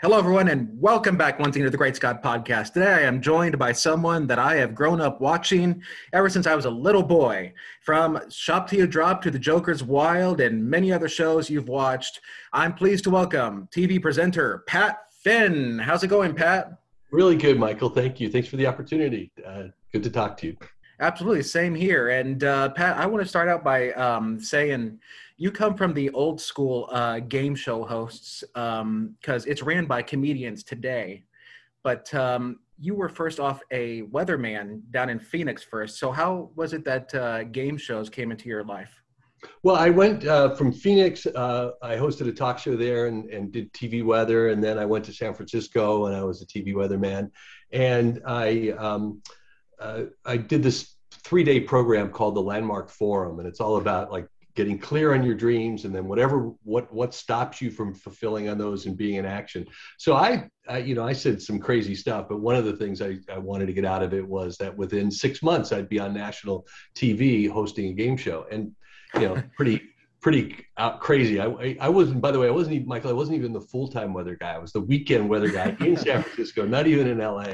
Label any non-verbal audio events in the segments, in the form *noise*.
Hello, everyone, and welcome back once again to the Great Scott Podcast. Today, I am joined by someone that I have grown up watching ever since I was a little boy. From Shop Till You Drop to The Joker's Wild and many other shows you've watched, I'm pleased to welcome TV presenter Pat Finn. How's it going, Pat? Really good, Michael. Thank you. Thanks for the opportunity. Uh, good to talk to you. Absolutely, same here. And uh, Pat, I want to start out by um, saying you come from the old school uh, game show hosts because um, it's ran by comedians today. But um, you were first off a weatherman down in Phoenix first. So how was it that uh, game shows came into your life? Well, I went uh, from Phoenix. Uh, I hosted a talk show there and, and did TV weather, and then I went to San Francisco and I was a TV weatherman. And I um, uh, I did this three day program called the Landmark Forum, and it's all about like getting clear on your dreams and then whatever what what stops you from fulfilling on those and being in action. So I, I, you know i said some crazy stuff but one of the things I, I wanted to get out of it was that within six months i'd be on national tv hosting a game show. And you know *laughs* pretty pretty out crazy. I, I wasn't by the way i wasn't even michael i wasn't even the full-time weather guy. I was the weekend weather guy in *laughs* san francisco not even in la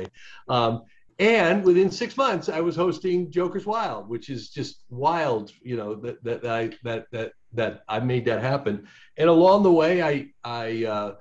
um, and within six months i was hosting joker's wild which is just wild you know that that i that that that i made that happen. And along the way i i uh,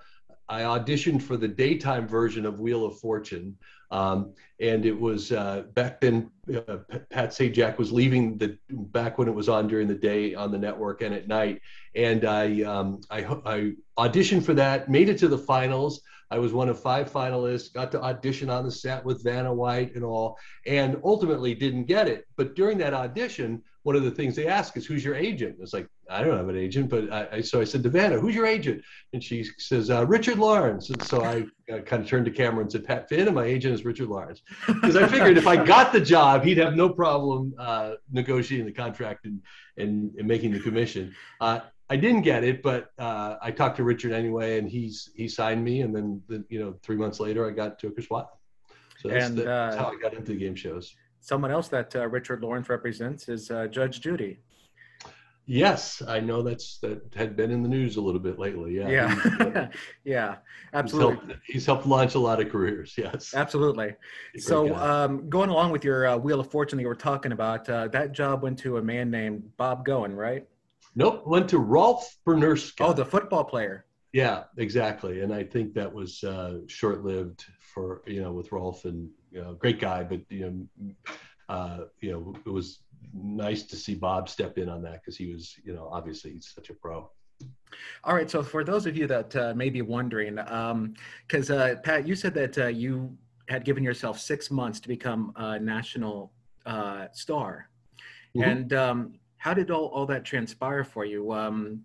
i auditioned for the daytime version of wheel of fortune um, and it was uh, back then uh, pat sajak was leaving the back when it was on during the day on the network and at night and i um, I, I auditioned for that made it to the finals I was one of five finalists, got to audition on the set with Vanna White and all, and ultimately didn't get it. But during that audition, one of the things they ask is, "Who's your agent?" It's like I don't have an agent, but I, I so I said to Vanna, "Who's your agent?" And she says, uh, "Richard Lawrence." And so I *laughs* uh, kind of turned to camera and said, "Pat Finn, and my agent is Richard Lawrence," because I figured if I got the job, he'd have no problem uh, negotiating the contract and, and, and making the commission. Uh, I didn't get it, but uh, I talked to Richard anyway, and he's he signed me, and then the, you know three months later I got Joker's Wild. So that's, and, the, that's how uh, I got into the game shows. Someone else that uh, Richard Lawrence represents is uh, Judge Judy. Yes, I know that's that had been in the news a little bit lately. Yeah, yeah, *laughs* yeah, absolutely. He's helped, he's helped, launch a lot of careers. *laughs* Yes, absolutely. So, um, going along with your uh, Wheel of Fortune that you were talking about, uh, that job went to a man named Bob Goen, right? Nope, went to Rolf Benirschke. Oh, the football player. Yeah, exactly. And I think that was uh, short-lived for you know with Rolf and you know great guy, but you know uh, you know it was nice to see Bob step in on that because he was you know obviously he's such a pro. All right. So for those of you that uh, may be wondering, because um, uh, Pat, you said that uh, you had given yourself six months to become a national uh, star, mm-hmm. and um, how did all, all that transpire for you? Um,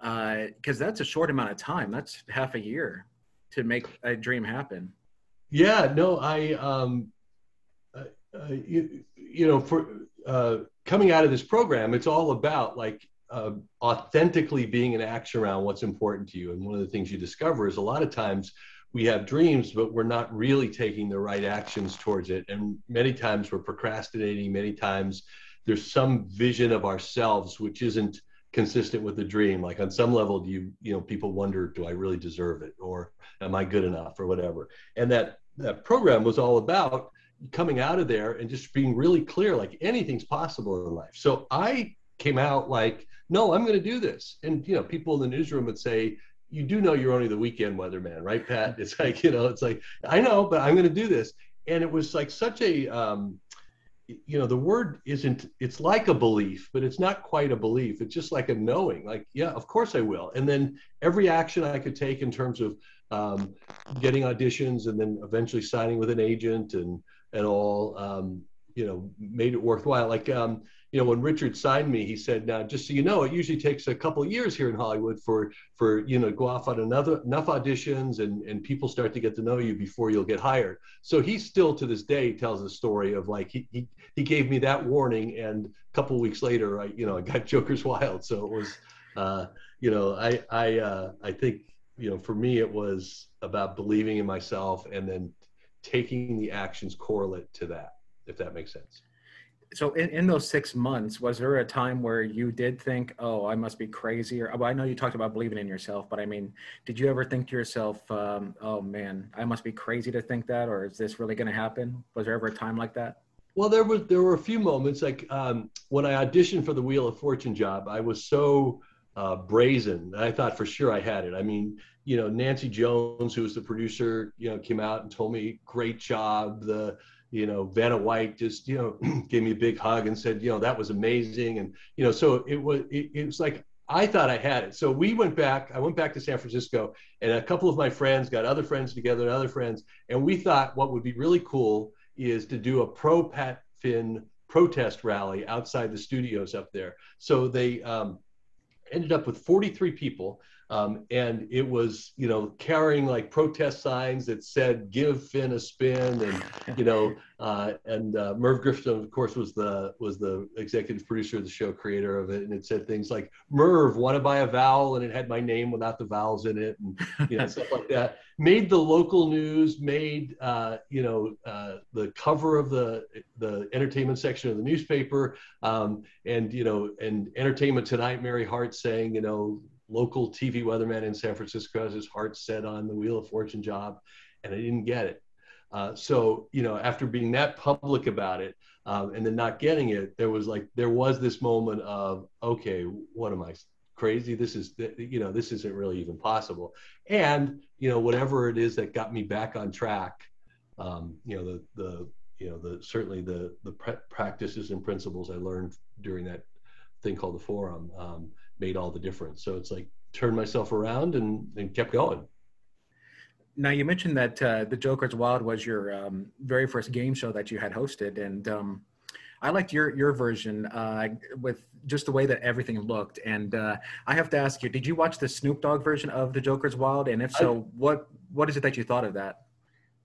because uh, that's a short amount of time. That's half a year to make a dream happen. Yeah, no, I, um, uh, uh, you, you know, for uh, coming out of this program, it's all about like uh, authentically being an action around what's important to you. And one of the things you discover is a lot of times we have dreams, but we're not really taking the right actions towards it. And many times we're procrastinating. Many times there's some vision of ourselves which isn't consistent with the dream like on some level do you you know people wonder do i really deserve it or am i good enough or whatever and that that program was all about coming out of there and just being really clear like anything's possible in life. So i came out like no i'm going to do this. And you know people in the newsroom would say you do know you're only the weekend weatherman right pat? *laughs* It's like you know it's like i know but i'm going to do this. And it was like such a um, you know the word isn't it's like a belief but it's not quite a belief. It's just like a knowing like yeah of course i will. And then every action i could take in terms of um, getting auditions and then eventually signing with an agent and and all um, you know made it worthwhile like um, you know, when Richard signed me, he said, "Now, just so you know, it usually takes a couple of years here in Hollywood for for you know go off on another enough auditions and and people start to get to know you before you'll get hired." So he still to this day tells the story of like he he, he gave me that warning, and a couple weeks later, I you know I got *laughs* Joker's Wild. So it was, uh, you know, I I uh, I think you know for me it was about believing in myself and then taking the actions correlate to that, if that makes sense so in, in those six months, was there a time where you did think, oh, I must be crazy? Or well, I know you talked about believing in yourself, but I mean, did you ever think to yourself, um, oh man, I must be crazy to think that, or is this really going to happen? Was there ever a time like that? Well, there was there were a few moments like um, when I auditioned for the Wheel of Fortune job. I was so uh, brazen. I thought for sure I had it. I mean, you know, Nancy Jones, who was the producer, you know, came out and told me, "Great job." The you know, Vanna White just, you know, *clears throat* gave me a big hug and said, you know, that was amazing. And, you know, so it was, it, it, was like, I thought I had it. So we went back, I went back to San Francisco and a couple of my friends got other friends together and other friends. And we thought what would be really cool is to do a pro Pat Finn protest rally outside the studios up there. So they um, ended up with 43 people um, and it was, you know, carrying like protest signs that said "Give Finn a spin," and you know, uh, and uh, Merv Griffin, of course, was the was the executive producer of the show, creator of it, and it said things like "Merv, want to buy a vowel," and it had my name without the vowels in it, and you know, stuff like that. Made the local news, made uh, you know uh, the cover of the the entertainment section of the newspaper, um, and you know, and Entertainment Tonight, Mary Hart saying, you know local TV weatherman in San Francisco has his heart set on the Wheel of Fortune job, and I didn't get it. Uh, so you know, after being that public about it, um, and then not getting it, there was like there was this moment of okay, what am I crazy? This is you know this isn't really even possible. And you know whatever it is that got me back on track, um, you know the the you know the certainly the the practices and principles I learned during that thing called the forum. Um, made all the difference. So it's like turned myself around and, and kept going. Now you mentioned that uh, the Joker's Wild was your um, very first game show that you had hosted, and um, I liked your your version uh, with just the way that everything looked. And uh, I have to ask you, did you watch the Snoop Dogg version of the Joker's Wild? And if so, I, what what is it that you thought of that?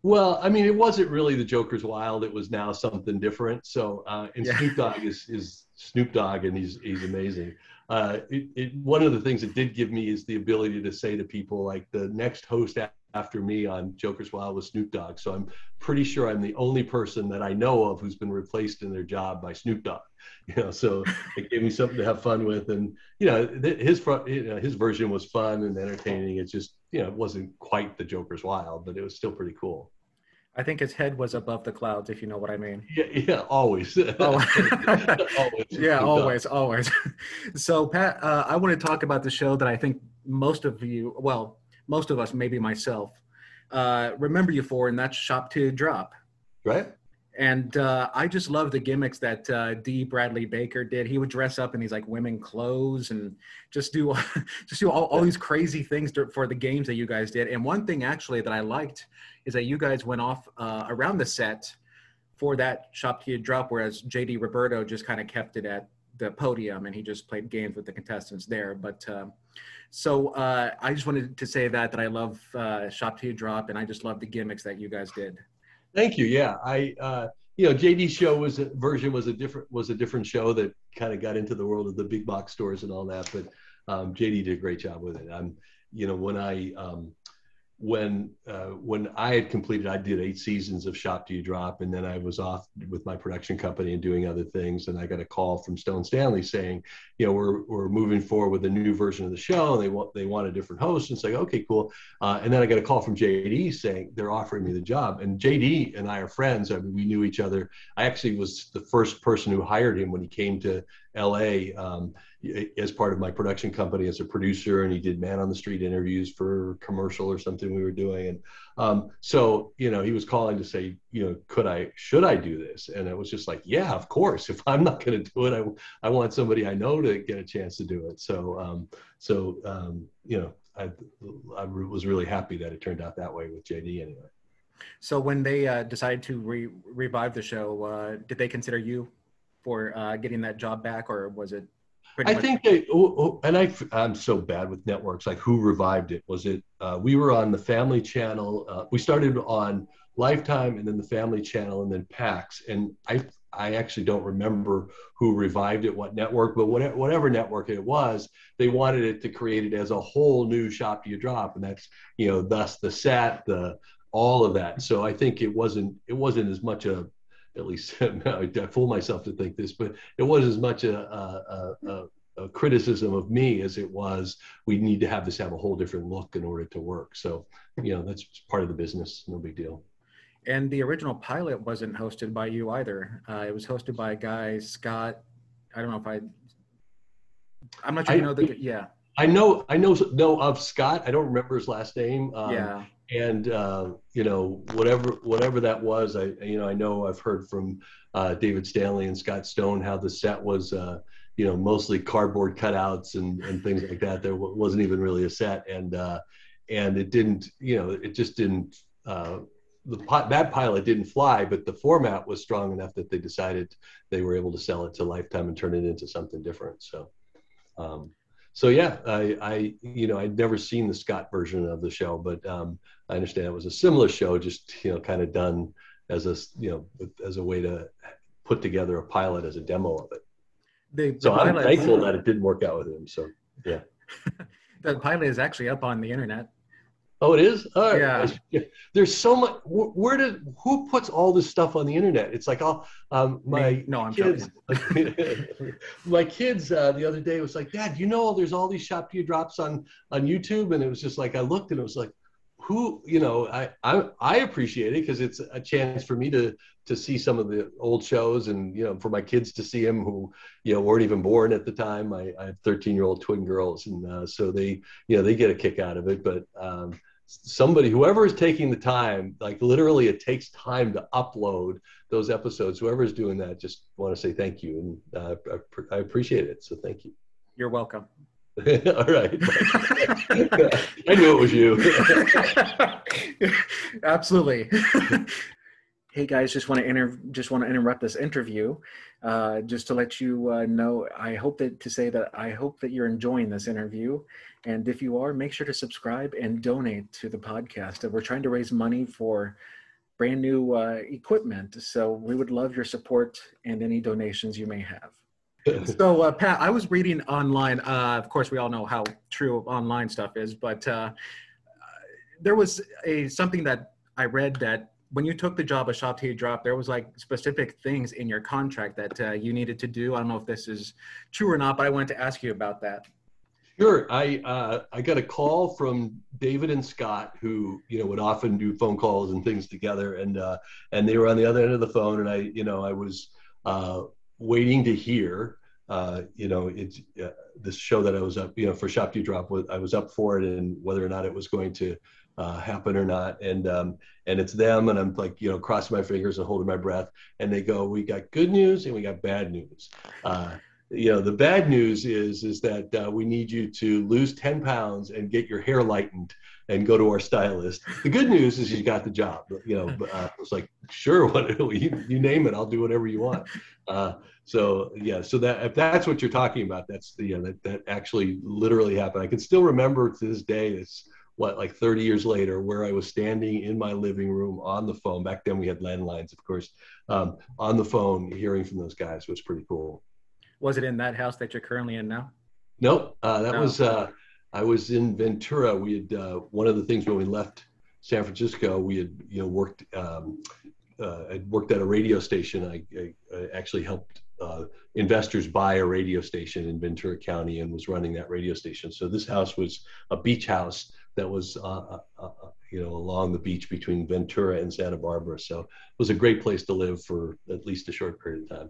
Well, I mean, it wasn't really the Joker's Wild. It was now something different. So, uh, and yeah. Snoop Dogg is is Snoop Dogg, and he's he's amazing uh, it, it, one of the things it did give me is the ability to say to people like the next host after me on Joker's Wild was Snoop Dogg. So I'm pretty sure I'm the only person that I know of who's been replaced in their job by Snoop Dogg. *laughs* You know, so it gave me something to have fun with, and you know, his you know, his version was fun and entertaining. It just you know, it wasn't quite the Joker's Wild, but it was still pretty cool. I think his head was above the clouds, if you know what I mean. Yeah, yeah, always. *laughs* Oh. *laughs* always. Yeah, always, always. *laughs* so, Pat, uh, I want to talk about the show that I think most of you, well, most of us, maybe myself, uh, remember you for, and that's Shop to Drop. Right. And uh, I just love the gimmicks that uh, D. Bradley Baker did. He would dress up in these like women clothes and just do *laughs* just do all, all these crazy things to, for the games that you guys did. And one thing actually that I liked is that you guys went off uh, around the set for that shop to drop, whereas JD Roberto just kind of kept it at the podium and he just played games with the contestants there. But uh, so uh, I just wanted to say that that I love uh, shop to drop and I just love the gimmicks that you guys did. Thank you. Yeah, I uh, you know JD's show was a version was a different was a different show that kind of got into the world of the big box stores and all that. But um, JD did a great job with it. I'm you know when I um, when uh, when I had completed, I did eight seasons of Shop Till You Drop, and then I was off with my production company and doing other things. And I got a call from Stone Stanley saying, you know, we're we're moving forward with a new version of the show, and they want they want a different host. And it's like, okay, cool. Uh, and then I got a call from JD saying they're offering me the job. And JD and I are friends. I mean, we knew each other. I actually was the first person who hired him when he came to LA. Um, as part of my production company as a producer, and he did man on the street interviews for commercial or something we were doing. And um, so, you know, he was calling to say, you know, could I, should I do this? And it was just like, yeah, of course. If I'm not going to do it, I, I want somebody I know to get a chance to do it. So, um, so um, you know, I, I was really happy that it turned out that way with JD anyway. So when they uh, decided to re- revive the show, uh, did they consider you for uh, getting that job back, or was it I much. think they, oh, oh, and I, I'm so bad with networks. Like who revived it? Was it, uh, we were on the Family Channel. Uh, we started on Lifetime and then the Family Channel and then PAX. And I, I actually don't remember who revived it, what network, but whatever, whatever network it was, they wanted it to create it as a whole new Shop Till You Drop. And that's, you know, thus the set, the, all of that. So I think it wasn't, it wasn't as much a, at least *laughs* I, I fool myself to think this, but it was as much a, a, a, a, criticism of me as it was we need to have this have a whole different look in order to work. So, you know, that's part of the business. No big deal. And the original pilot wasn't hosted by you either. Uh, it was hosted by a guy, Scott. I don't know if I. I'm not sure you know the. Yeah. I know. I know. Know of Scott. I don't remember his last name. Um, yeah. And uh, you know, whatever whatever that was, I you know I know I've heard from uh, David Stanley and Scott Stone how the set was. Uh, you know, mostly cardboard cutouts and, and things like that. There wasn't even really a set, and uh, and it didn't. You know, it just didn't uh, the that pilot didn't fly, but the format was strong enough that they decided they were able to sell it to Lifetime and turn it into something different. So, um, so yeah, I, I, you know, I'd never seen the Scott version of the show, but um, I understand it was a similar show, just you know, kind of done as a, you know, as a way to put together a pilot as a demo of it. The, the so I'm thankful that it didn't work out with him. So yeah, *laughs* the pilot is actually up on the internet. Oh, it is. Oh, yeah. *laughs* There's so much. Where did who puts all this stuff on the internet? It's like, oh, um, my Me? no, I'm kids. *laughs* my kids uh, the other day was like, Dad, you know, there's all these Shop Till You Drops on on YouTube, and it was just like I looked and it was like, who, you know, I I, I appreciate it because it's a chance for me to to see some of the old shows and you know for my kids to see them who you know weren't even born at the time. I, I have 13 year old twin girls, and uh, so they you know they get a kick out of it, but. Um, somebody whoever is taking the time like literally it takes time to upload those episodes. Whoever is doing that just want to say thank you and uh, I, I, appreciate it so thank you. You're welcome. *laughs* All right. *laughs* I knew it was you. *laughs* Absolutely hey guys just want to inter- just want to interrupt this interview uh, just to let you uh, know i hope that to say that i hope that you're enjoying this interview and if you are, make sure to subscribe and donate to the podcast. We're trying to raise money for brand new uh, equipment. So we would love your support and any donations you may have. so uh, Pat, I was reading online. Uh, of course, we all know how true online stuff is, but uh, there was a something that I read that when you took the job of Shop Drop, there was like specific things in your contract that uh, you needed to do. I don't know if this is true or not, but I wanted to ask you about that. Sure. I uh, I got a call from David and Scott, who you know would often do phone calls and things together, and uh, and they were on the other end of the phone, and I you know I was uh, waiting to hear. Uh, you know, it's uh, this show that I was up, you know, for Shop You Drop. I was up for it, and whether or not it was going to uh, happen or not. And um, and it's them, and I'm like, you know, crossing my fingers and holding my breath. And they go, "We got good news and we got bad news." Uh, you know the bad news is is that uh, we need you to lose 10 pounds and get your hair lightened and go to our stylist the good news is you got the job you know uh, it's like sure *laughs* what you, you name it i'll do whatever you want uh, so yeah so that if that's what you're talking about that's the yeah that, that actually literally happened i can still remember to this day it's what like 30 years later where i was standing in my living room on the phone back then we had landlines of course um, on the phone hearing from those guys was pretty cool was it in that house that you're currently in now? Nope. Uh, that no. was uh, I was in Ventura. We had uh, one of the things when we left San Francisco, we had you know worked. Um, uh, I worked at a radio station. I, I, I actually helped uh, investors buy a radio station in Ventura County and was running that radio station. So this house was a beach house that was uh, you know along the beach between Ventura and Santa Barbara. So it was a great place to live for at least a short period of time.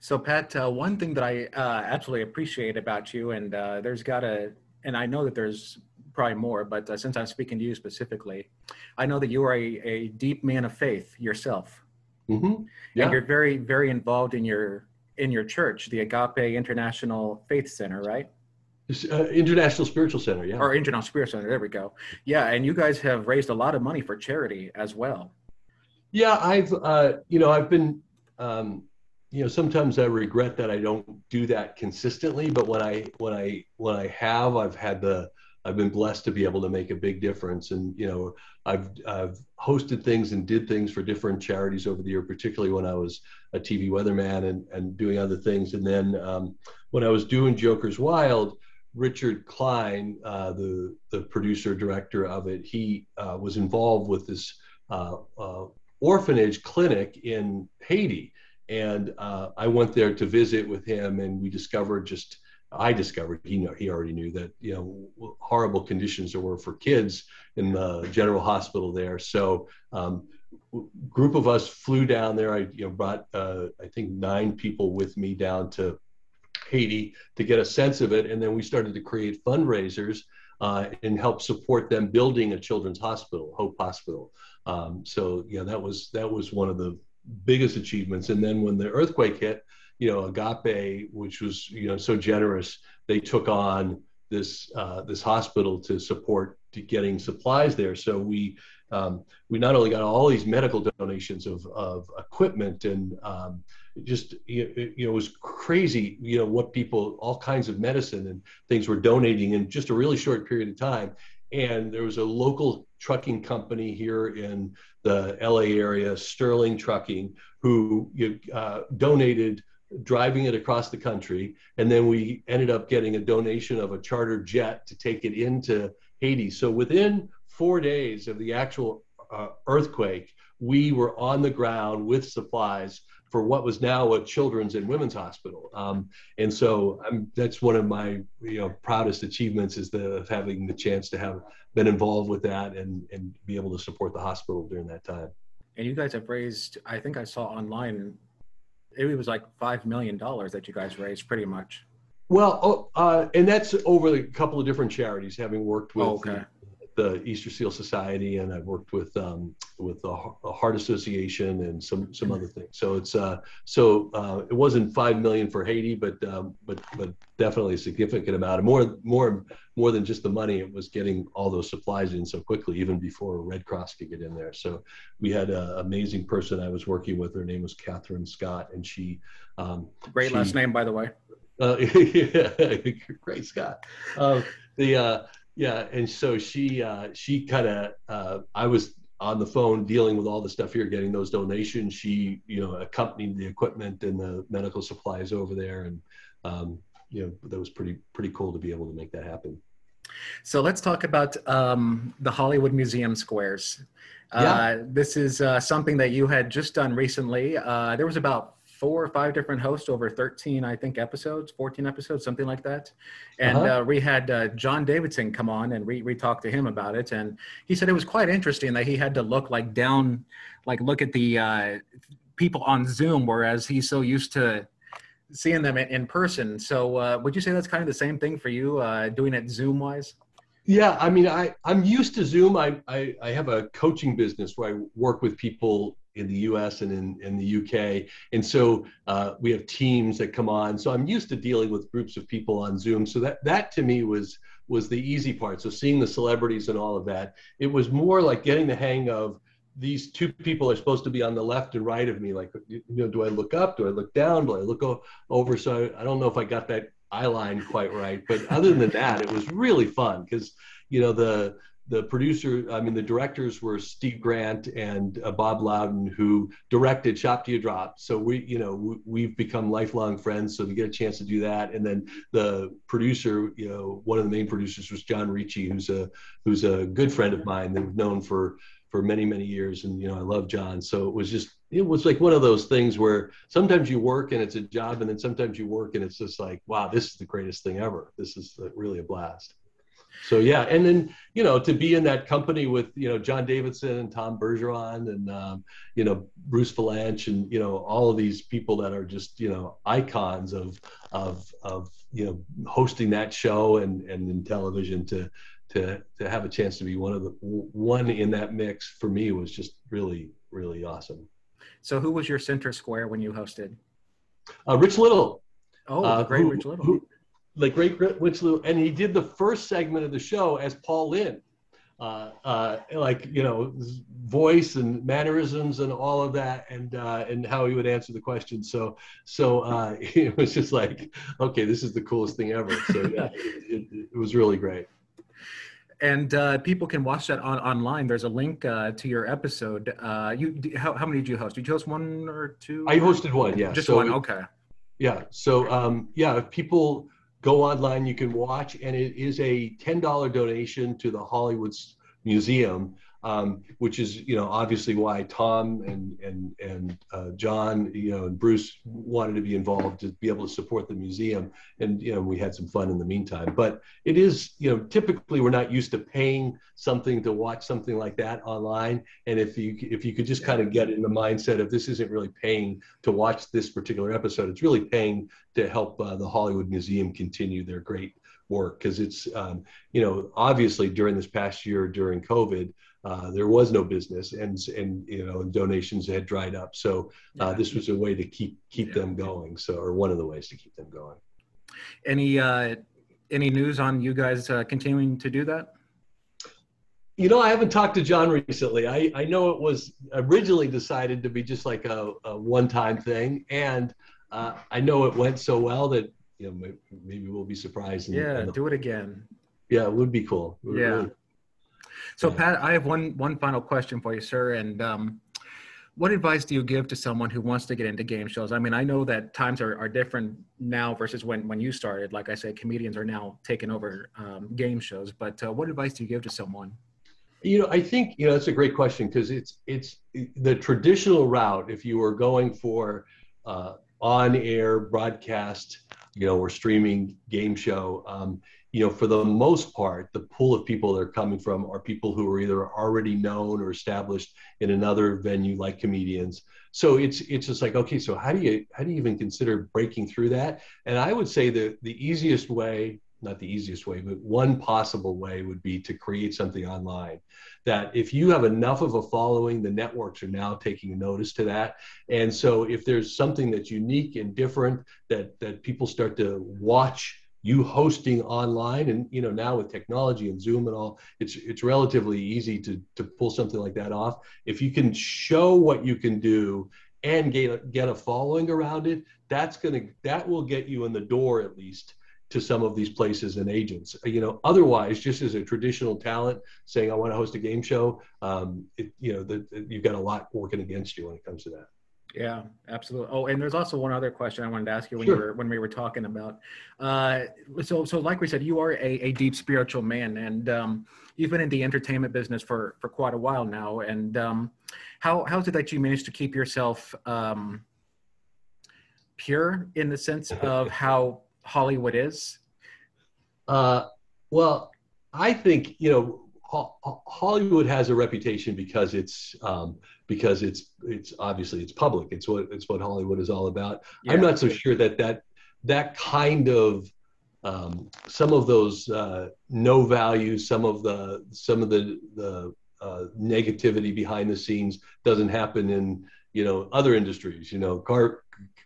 So, Pat, uh, one thing that I uh, absolutely appreciate about you, and uh, there's got a, and I know that there's probably more, but uh, since I'm speaking to you specifically, I know that you are a, a deep man of faith yourself, mm-hmm. yeah. and you're very, very involved in your in your church, the Agape International Faith Center, right? Uh, International Spiritual Center, yeah. Or International Spiritual Center. There we go. Yeah, and you guys have raised a lot of money for charity as well. Yeah, I've uh, you know I've been um, you know sometimes i regret that i don't do that consistently but when i when i when i have i've had the i've been blessed to be able to make a big difference and you know i've i've hosted things and did things for different charities over the year particularly when i was a tv weatherman and and doing other things and then um, when i was doing jokers wild richard kline uh, the the producer director of it he uh, was involved with this uh, uh orphanage clinic in Haiti. And uh, I went there to visit with him, and we discovered just I discovered he know he already knew that you know horrible conditions there were for kids in the general hospital there. So um, group of us flew down there. I you know brought uh, I think nine people with me down to Haiti to get a sense of it, and then we started to create fundraisers uh, and help support them building a children's hospital, Hope Hospital. Um, so yeah, that was that was one of the biggest achievements. And then when the earthquake hit, you know, Agape, which was you know so generous, they took on this uh, this hospital to support to getting supplies there. So we um, we not only got all these medical donations of of equipment and um, just you know it was crazy you know what people all kinds of medicine and things were donating in just a really short period of time and there was a local trucking company here in the LA area, Sterling Trucking, who uh, donated driving it across the country. And then we ended up getting a donation of a charter jet to take it into Haiti. So within four days of the actual uh, earthquake, we were on the ground with supplies for what was now a children's and women's hospital. Um, and so I'm, that's one of my you know proudest achievements is the of having the chance to have been involved with that and and be able to support the hospital during that time. And you guys have raised, I think I saw online, it was like five million dollars that you guys raised, pretty much. Well, oh, uh, and that's over a couple of different charities, having worked with oh, okay the Easter Seal Society, and I've worked with um, with the Heart Association and some some other things. So it's uh, so uh, it wasn't five million for Haiti, but um, but but definitely a significant amount. More more more than just the money. It was getting all those supplies in so quickly, even before Red Cross could get in there. So we had an amazing person I was working with. Her name was Catherine Scott, and she um, great she, last name, by the way. Uh, *laughs* yeah, *laughs* great Scott. Uh, the uh, yeah and so she uh, she kind of uh, i was on the phone dealing with all the stuff here getting those donations. She you know accompanied the equipment and the medical supplies over there and um, you know that was pretty pretty cool to be able to make that happen. So let's talk about um, the hollywood museum squares. Uh, yeah. this is uh, something that you had just done recently. Uh, there was about four or five different hosts over 13 i think episodes 14 episodes something like that and uh-huh. uh, we had uh, john davidson come on and we, we talked to him about it and he said it was quite interesting that he had to look like down like look at the uh, people on zoom whereas he's so used to seeing them in, person so uh, would you say that's kind of the same thing for you uh, doing it zoom wise yeah, I mean, I, I'm used to Zoom. I, I, I have a coaching business where I work with people in the US and in, in the UK. And so uh, we have teams that come on. So I'm used to dealing with groups of people on Zoom. So that, that to me was, was the easy part. So seeing the celebrities and all of that, it was more like getting the hang of these two people are supposed to be on the left and right of me. Like, you know, do I look up? Do I look down? Do I look over? So I don't know if I got that eye line quite right. But other than that, it was really fun because, you know, the, the producer, I mean, the directors were Steve Grant and uh, Bob Loudin, who directed Shop Till You Drop. So we, you know, we, have become lifelong friends. So to get a chance to do that, and then the producer, you know, one of the main producers was John Ricci, who's a who's a good friend of mine that we've known for for many many years, and you know, I love John. So it was just it was like one of those things where sometimes you work and it's a job, and then sometimes you work and it's just like, wow, this is the greatest thing ever. This is really a blast so yeah and then you know to be in that company with you know john davidson and tom bergeron and um, you know bruce Vilanch and you know all of these people that are just you know icons of of of you know hosting that show and and in television to to to have a chance to be one of the one in that mix for me was just really really awesome. So who was your center square when you hosted? Uh, rich little. Oh uh, great who, rich little. who, the great Winslow, and he did the first segment of the show as Paul Lynde, uh, uh, like you know, voice and mannerisms and all of that, and uh, and how he would answer the questions. So so uh, *laughs* it was just like, okay, this is the coolest thing ever. So yeah, it, *laughs* it, it was really great. And uh, people can watch that on online. There's a link uh, to your episode. you how, how many did you host? Did you host one or two? I hosted one. Yeah, just so one. Okay. Yeah. So um, yeah, if people go online, you can watch, and it is a $10 donation to the Hollywood Museum. Um, which is you know obviously why Tom and and and uh, John you know and Bruce wanted to be involved to be able to support the museum, and you know we had some fun in the meantime. But it is you know typically we're not used to paying something to watch something like that online, and if you if you could just kind of get in the mindset of this isn't really paying to watch this particular episode, it's really paying to help uh, the Hollywood Museum continue their great work. Because it's um, you know obviously during this past year during covid uh, there was no business and and you know donations had dried up. So uh, this was a way to keep keep yeah. them going. So or one of the ways to keep them going. Any uh any news on you guys uh, continuing to do that? You know i haven't talked to john recently. I i know it was originally decided to be just like a, a one-time thing. And uh, i know it went so well that you know maybe we'll be surprised yeah the, do it again. Yeah it would be cool. Would yeah. really, so, Pat, I have one one final question for you, sir. And um, what advice do you give to someone who wants to get into game shows? I mean, I know that times are, are different now versus when when you started. Like I said, comedians are now taking over um, game shows. But uh, what advice do you give to someone? You know, I think you know that's a great question because it's it's the traditional route. If you were going for uh, on-air broadcast, you know, or streaming game show, um, you know, for the most part, the pool of people they're coming from are people who are either already known or established in another venue like comedians. So it's it's just like, okay, so how do you how do you even consider breaking through that? And I would say that the easiest way, not the easiest way, but one possible way would be to create something online. That if you have enough of a following, the networks are now taking notice to that. And so if there's something that's unique and different that that people start to watch you hosting online and you know now with technology and zoom and all it's it's relatively easy to to pull something like that off. If you can show what you can do and get a, get a following around it that's going to that will get you in the door at least to some of these places and agents. You know otherwise just as a traditional talent saying i want to host a game show um, it, you know you've got a lot working against you when it comes to that yeah, absolutely. Oh, and there's also one other question I wanted to ask you when sure. you were when we were talking about. Uh, so, so like we said, you are a, a deep spiritual man, and um, you've been in the entertainment business for for quite a while now. And um, how how is it that you managed to keep yourself um, pure in the sense of how Hollywood is? Uh, well, I think you know Hollywood has a reputation because it's um, because it's it's obviously it's public. It's what it's what Hollywood is all about. Yeah. I'm not so sure that that that kind of um, some of those uh, no values, some of the some of the the uh, negativity behind the scenes doesn't happen in you know other industries. You know, car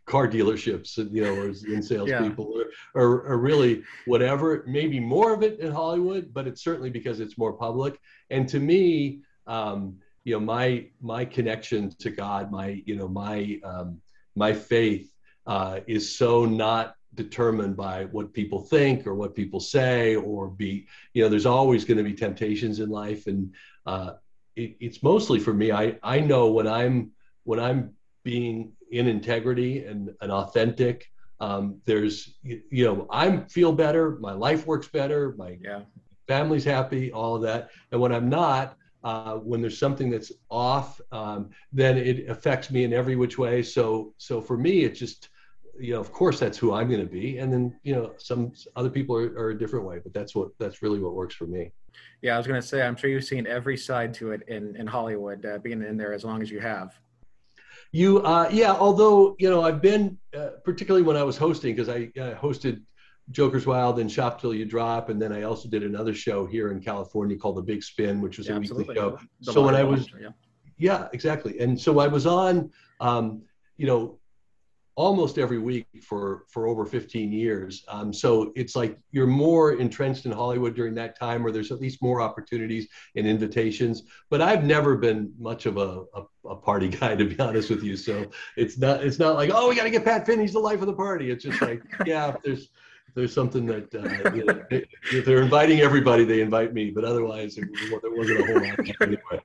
car dealerships, you know, or in salespeople, yeah. or, or, or really whatever. Maybe more of it in Hollywood, but it's certainly because it's more public. And to me, um, you know, my my connection to God, my you know, my um, my faith uh, is so not determined by what people think or what people say or be you know there's always going to be temptations in life and uh, it, it's mostly for me i i know when i'm when i'm being in integrity and, and authentic. Um, there's, you, you, know, I feel better, my life works better, my yeah. family's happy, all of that. And when I'm not, uh, when there's something that's off, um, then it affects me in every which way. So, so for me, it's just, you know, of course, that's who I'm going to be, and then you know, some other people are, are a different way, but that's what that's really what works for me. Yeah, I was going to say, I'm sure you've seen every side to it in in Hollywood, uh, being in there as long as you have. You, uh, yeah. Although you know, I've been uh, particularly when I was hosting because I uh, hosted Joker's Wild and Shop Till You Drop, and then I also did another show here in California called The Big Spin, which was yeah, a weekly show. so when I was, yeah. yeah, exactly. And so I was on, um, you know, almost every week for for over 15 years. Um, so it's like you're more entrenched in Hollywood during that time, where there's at least more opportunities and invitations. But I've never been much of a, a, a party *laughs* guy, to be honest with you. So it's not it's not like oh we got to get Pat Finney's the life of the party. It's just like *laughs* yeah, there's there's something that uh, you know, if they're inviting everybody, they invite me. But otherwise, there wasn't a whole lot anyway.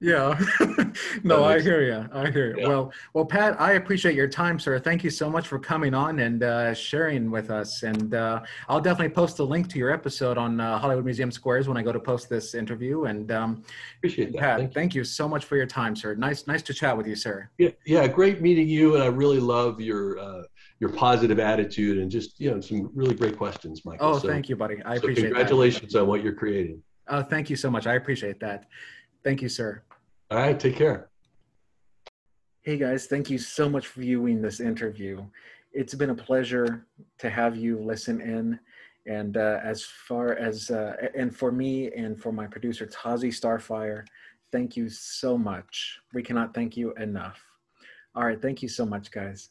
Yeah. *laughs* no, I hear you. I hear you. Yeah. Well, well, Pat, I appreciate your time, sir. Thank you so much for coming on and uh, sharing with us. And uh, I'll definitely post a link to your episode on uh, Hollywood Museum Squares when I go to post this interview. And um, appreciate that. Pat, thank you. thank you. so much for your time, sir. Nice, nice to chat with you, sir. Yeah, yeah, great meeting you. And I really love your uh, your positive attitude and just you know some really great questions, Michael. Oh, so, thank you, buddy. I so appreciate. Congratulations that. on what you're creating. Oh, thank you so much. I appreciate that. Thank you, sir. All right, take care. Hey guys, thank you so much for viewing this interview. It's been a pleasure to have you listen in. And uh, as far as, uh, and for me and for my producer, Tazi Starfire, thank you so much. We cannot thank you enough. All right, thank you so much, guys.